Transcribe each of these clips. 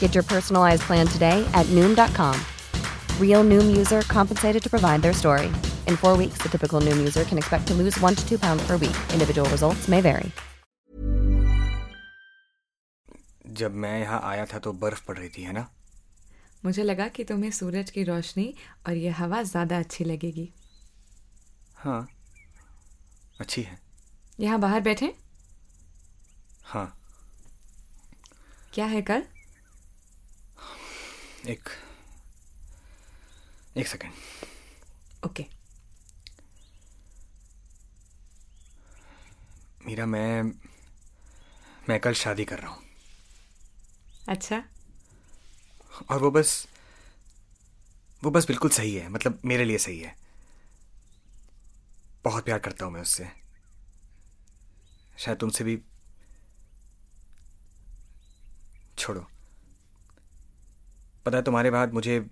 Get your personalized plan today at Noom.com. Real Noom user compensated to provide their story. In four weeks, the typical Noom user can expect to lose one to two pounds per week. Individual results may vary. जब मैं यहाँ आया था तो बर्फ़ पड़ रही थी है ना मुझे लगा कि तुम्हें सूरज की रोशनी और ये हवा ज़्यादा अच्छी लगेगी हाँ अच्छी है यहाँ बाहर बैठे हाँ क्या है कल एक एक सेकंड ओके मीरा मैं मैं कल शादी कर रहा हूँ। अच्छा। और वो बस वो बस बिल्कुल सही है मतलब मेरे लिए सही है। बहुत प्यार करता हूँ मैं उससे। शायद तुमसे भी छोड़ो। पता है तुम्हारे बाद मुझे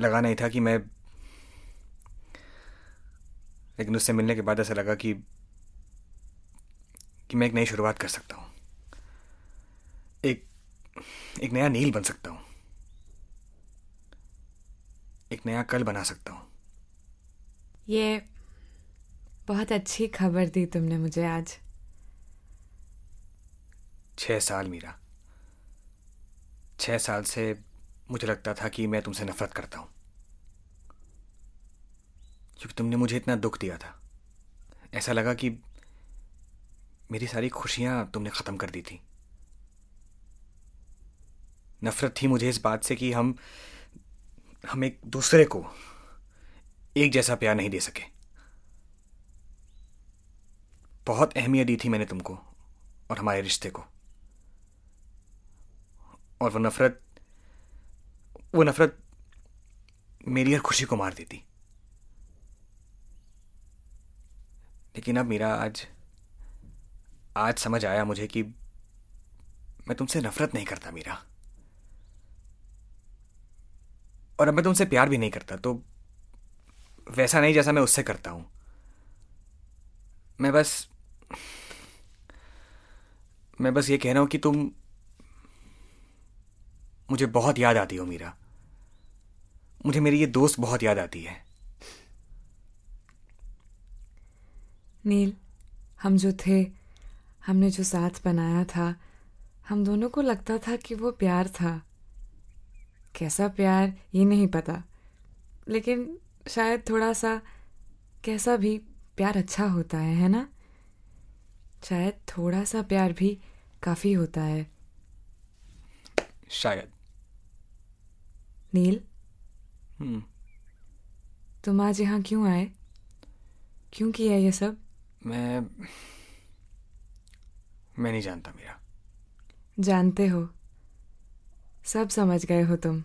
लगा नहीं था कि मैं लेकिन उससे मिलने के बाद ऐसा लगा कि कि मैं एक नई शुरुआत कर सकता हूँ। एक एक नया नील बन सकता हूँ। एक नया कल बना सकता हूँ। ये बहुत अच्छी खबर दी तुमने मुझे आज। छह साल मीरा। छह साल से मुझे लगता था कि मैं तुमसे नफरत करता हूँ। क्योंकि तुमने मुझे इतना दुख दिया था। ऐसा लगा कि मेरी सारी खुशियाँ तुमने ख़त्म कर दी थी। नफरत थी मुझे इस बात से कि हम हम एक दूसरे को एक जैसा प्यार नहीं दे सके। बहुत अहमियत दी थी मैंने तुमको और हमारे रिश्ते को। और वो नफरत वो नफरत मेरी हर खुशी को मार देती। लेकिन अब मेरा आज आज समझ आया मुझे कि मैं तुमसे नफरत नहीं करता मीरा। और अब मैं तुमसे प्यार भी नहीं करता तो वैसा नहीं जैसा मैं उससे करता हूँ। मैं बस मैं बस ये कह रहा हूँ कि तुम मुझे बहुत याद आती हो मीरा। मुझे मेरी ये दोस्त बहुत याद आती है। नील हम जो थे हमने जो साथ बनाया था हम दोनों को लगता था कि वो प्यार था। कैसा प्यार ये नहीं पता। लेकिन शायद थोड़ा सा कैसा भी प्यार अच्छा होता है है ना? शायद थोड़ा सा प्यार भी काफ़ी होता है। शायद। नील? हम्म। तुम आज यहाँ क्यों आए? क्यों किया ये सब? मैं मैं नहीं जानता मीरा। जानते हो। सब समझ गए हो तुम।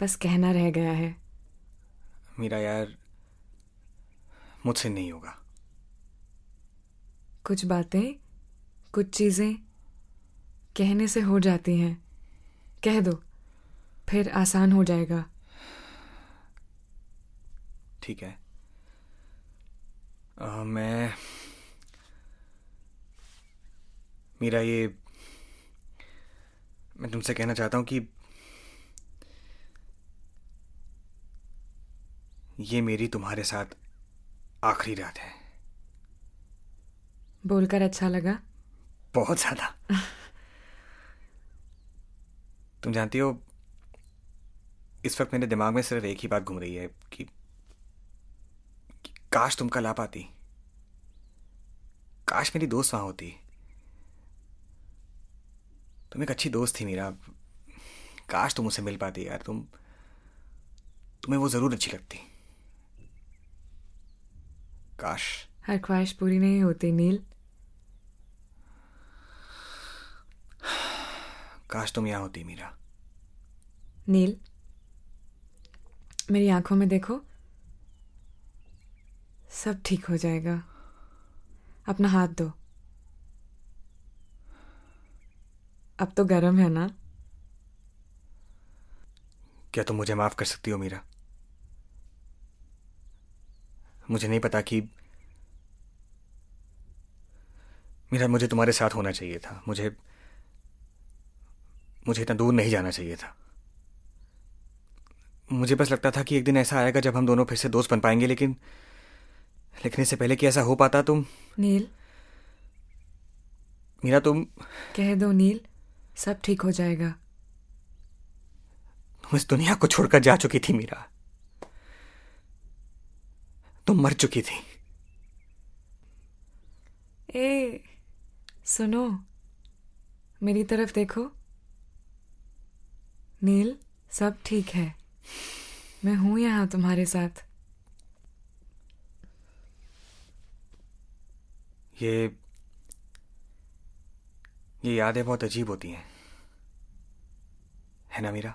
बस कहना रह गया है। मीरा यार मुझसे नहीं होगा। कुछ बातें कुछ चीज़ें कहने से हो जाती हैं। कह दो। फिर आसान हो जाएगा। ठीक है। अ, मैं मीरा ये मैं तुमसे कहना चाहता हूँ कि ये मेरी तुम्हारे साथ आखिरी रात है। बोलकर अच्छा लगा। बहुत ज़्यादा। तुम जानती हो इस वक्त मेरे दिमाग में सिर्फ़ एक ही बात घूम रही है कि, कि काश तुम कल आ पाती। काश मेरी दोस्त वहाँ होती। तुम एक अच्छी दोस्त थी मेरा। काश तुम उसे मिल पाती यार। तुम तुम्हें वो ज़रूर अच्छी लगती। काश। हर ख्वाहिश पूरी नहीं होती नील। काश तुम यहाँ होती मीरा। नील? मेरी आँखों में देखो, सब ठीक हो जाएगा। अपना हाथ दो अब तो गर्म है ना? क्या तुम मुझे माफ़ कर सकती हो, मीरा? मुझे नहीं पता कि मीरा, मुझे तुम्हारे साथ होना चाहिए था। मुझे मुझे इतना दूर नहीं जाना चाहिए था। मुझे बस लगता था कि एक दिन ऐसा आएगा जब हम दोनों फिर से दोस्त बन पाएँगे लेकिन लिखने से पहले कि ऐसा हो पाता तुम। नील। मीरा तुम? कह दो नील सब ठीक हो जाएगा। तुम इस दुनिया को छोड़कर जा चुकी थी मीरा। तुम मर चुकी थी। ए सुनो मेरी तरफ़ देखो। नील सब ठीक है। मैं हूँ यहाँ तुम्हारे साथ। ये ये यादें बहुत अजीब होती हैं। है ना Meera?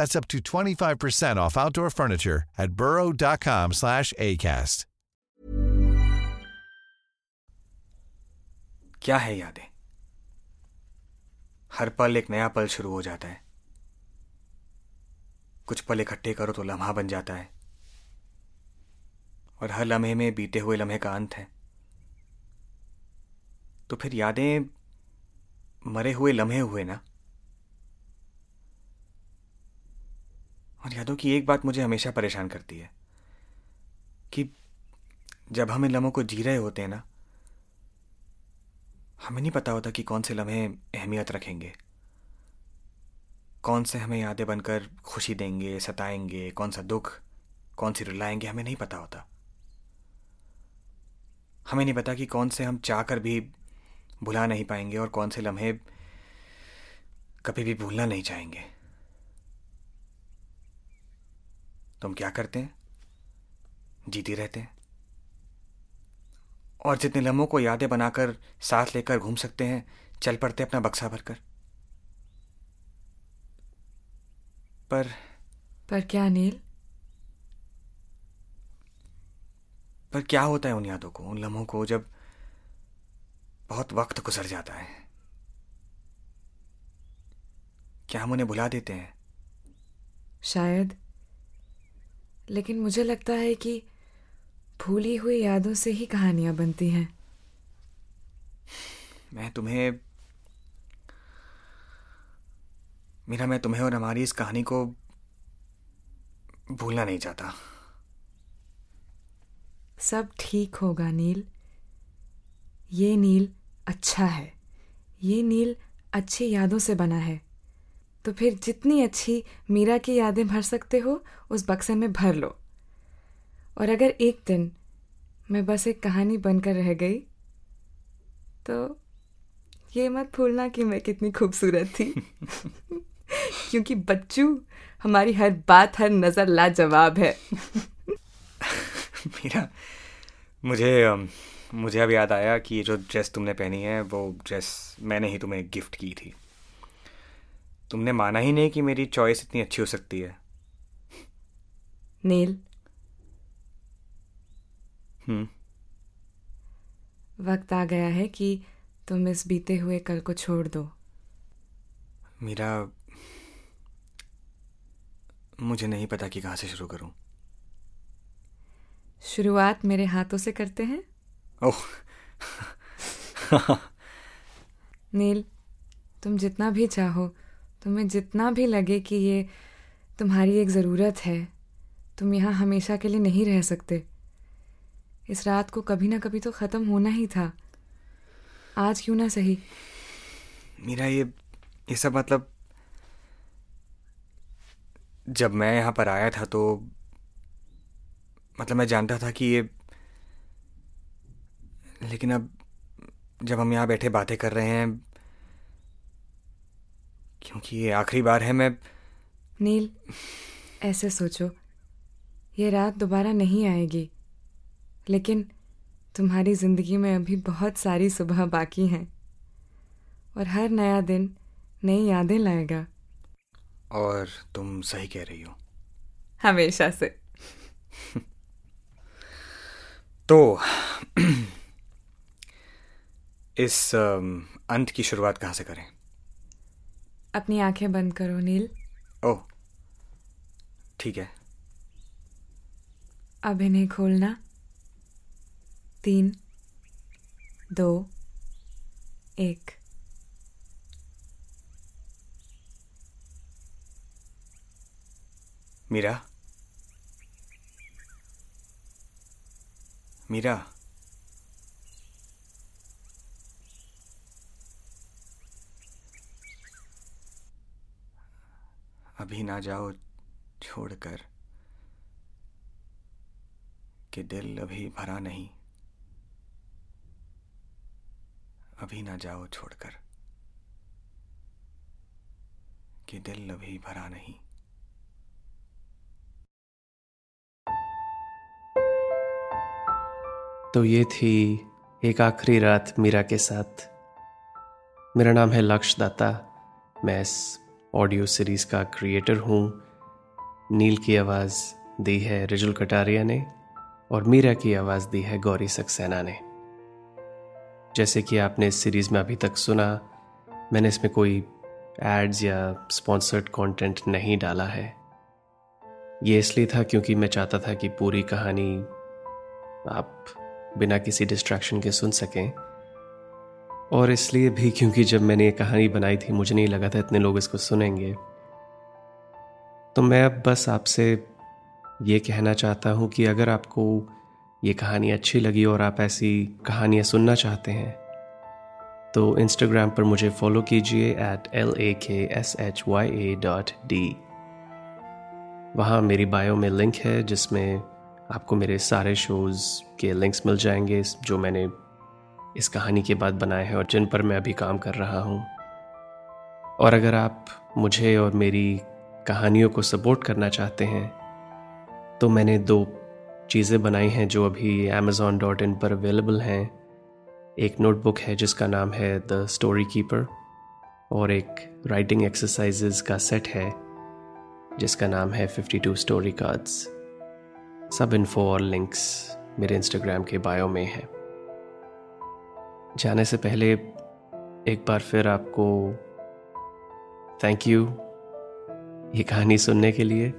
That's up to 25% off outdoor furniture at burrow.com slash ACAST. क्या है यादें? हर पल एक नया पल शुरू हो जाता है। कुछ पल इकट्ठे करो तो लम्हा बन जाता है। और हर लम्हे में बीते हुए लम्हे का अंत है। तो फिर यादें मरे हुए लम्हे हुए ना? और यादों की एक बात मुझे हमेशा परेशान करती है, कि जब हम इन लम्हों को जी रहे होते हैं ना, हमें नहीं पता होता कि कौन से लम्हे अहमियत रखेंगे, कौन से हमें यादें बनकर खुशी देंगे, सताएँगे, कौन सा दुख, कौन सी रुलाएँगे, हमें नहीं पता होता। हमें नहीं पता कि कौन से हम चाह कर भी भुला नहीं पाएँगे और कौन से लम्हे कभी भी भूलना नहीं चाहेंगे। तो हम क्या करते हैं? जीते रहते हैं। और जितने लम्हों को यादें बनाकर साथ लेकर घूम सकते हैं चल पड़ते अपना बक्सा भरकर। पर पर क्या नील? पर क्या होता है उन यादों को उन लम्हों को जब बहुत वक्त गुजर जाता है? क्या हम उन्हें भुला देते हैं? शायद। लेकिन मुझे लगता है कि भूली हुई यादों से ही कहानियाँ बनती हैं। मैं तुम्हें मीरा मैं तुम्हें और हमारी इस कहानी को भूलना नहीं चाहता। सब ठीक होगा नील। ये नील अच्छा है। ये नील अच्छी यादों से बना है। तो फिर जितनी अच्छी मीरा की यादें भर सकते हो, उस बक्से में भर लो। और अगर एक दिन मैं बस एक कहानी बनकर रह गई तो ये मत भूलना कि मैं कितनी खूबसूरत थी। क्योंकि बच्चू, हमारी हर बात, हर नज़र लाजवाब है। मीरा, मुझे मुझे अब याद आया कि ये जो ड्रेस तुमने पहनी है, वो ड्रेस मैंने ही तुम्हें गिफ्ट की थी। तुमने माना ही नहीं कि मेरी चॉइस इतनी अच्छी हो सकती है। नील। हम्म। वक्त आ गया है कि तुम इस बीते हुए कल को छोड़ दो। मीरा मुझे नहीं पता कि कहाँ से शुरू करूँ। शुरुआत मेरे हाथों से करते हैं? ओह। नील तुम जितना भी चाहो तुम्हें जितना भी लगे कि ये तुम्हारी एक ज़रूरत है, तुम यहाँ हमेशा के लिए नहीं रह सकते। इस रात को कभी ना कभी तो ख़त्म होना ही था। आज क्यों ना सही? मेरा, ये ये सब मतलब जब मैं यहाँ पर आया था तो मतलब मैं जानता था कि ये लेकिन अब जब हम यहाँ बैठे बातें कर रहे हैं क्योंकि ये आखिरी बार है मैं नील ऐसे सोचो। ये रात दोबारा नहीं आएगी। लेकिन तुम्हारी ज़िंदगी में अभी बहुत सारी सुबह बाकी हैं। और हर नया दिन नई यादें लाएगा। और तुम सही कह रही हो। हमेशा से। तो इस अंत की शुरुआत कहाँ से करें? अपनी आँखें बंद करो नील। ओह ठीक है। अब इन्हें खोलना। तीन दो एक। मीरा? मीरा? अभी ना जाओ छोड़कर, कि दिल अभी भरा नहीं। अभी ना जाओ छोड़कर, कि दिल अभी भरा नहीं। तो ये थी एक आखिरी रात मीरा के साथ। मेरा नाम है लक्ष्य दत्ता मैं इस ऑडियो सीरीज़ का क्रिएटर हूँ। नील की आवाज़ दी है रिजुल कटारिया ने और मीरा की आवाज़ दी है गौरी सक्सेना ने। जैसे कि आपने इस सीरीज़ में अभी तक सुना, मैंने इसमें कोई एड्स या स्पॉन्सर्ड कंटेंट नहीं डाला है। ये इसलिए था क्योंकि मैं चाहता था कि पूरी कहानी आप बिना किसी डिस्ट्रैक्शन के सुन सकें। और इसलिए भी क्योंकि जब मैंने ये कहानी बनाई थी, मुझे नहीं लगा था इतने लोग इसको सुनेंगे। तो मैं अब बस आपसे ये कहना चाहता हूँ कि अगर आपको ये कहानी अच्छी लगी और आप ऐसी कहानियाँ सुनना चाहते हैं तो इंस्टाग्राम पर मुझे फॉलो कीजिए at L A K S H Y A dot D वहाँ मेरी बायो में लिंक है, जिसमें आपको मेरे सारे शोज़ के लिंक्स मिल जाएँगे, जो मैंने इस कहानी के बाद बनाए हैं और जिन पर मैं अभी काम कर रहा हूँ। और अगर आप मुझे और मेरी कहानियों को सपोर्ट करना चाहते हैं तो मैंने दो चीज़ें बनाई हैं जो अभी अमेज़ोन डॉट इन पर अवेलेबल हैं। एक नोटबुक है जिसका नाम है द स्टोरी कीपर और एक राइटिंग एक्सरसाइजेज का सेट है जिसका नाम है 52 स्टोरी कार्ड्स सब इन्फो और लिंक्स मेरे इंस्टाग्राम के बायो में है। जाने से पहले एक बार फिर आपको थैंक यू ये कहानी सुनने के लिए।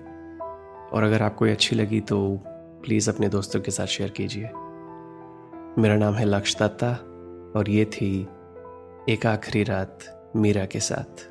और अगर आपको ये अच्छी लगी तो प्लीज़ अपने दोस्तों के साथ शेयर कीजिए। मेरा नाम है लक्ष दत्ता और ये थी एक आखिरी रात मीरा के साथ।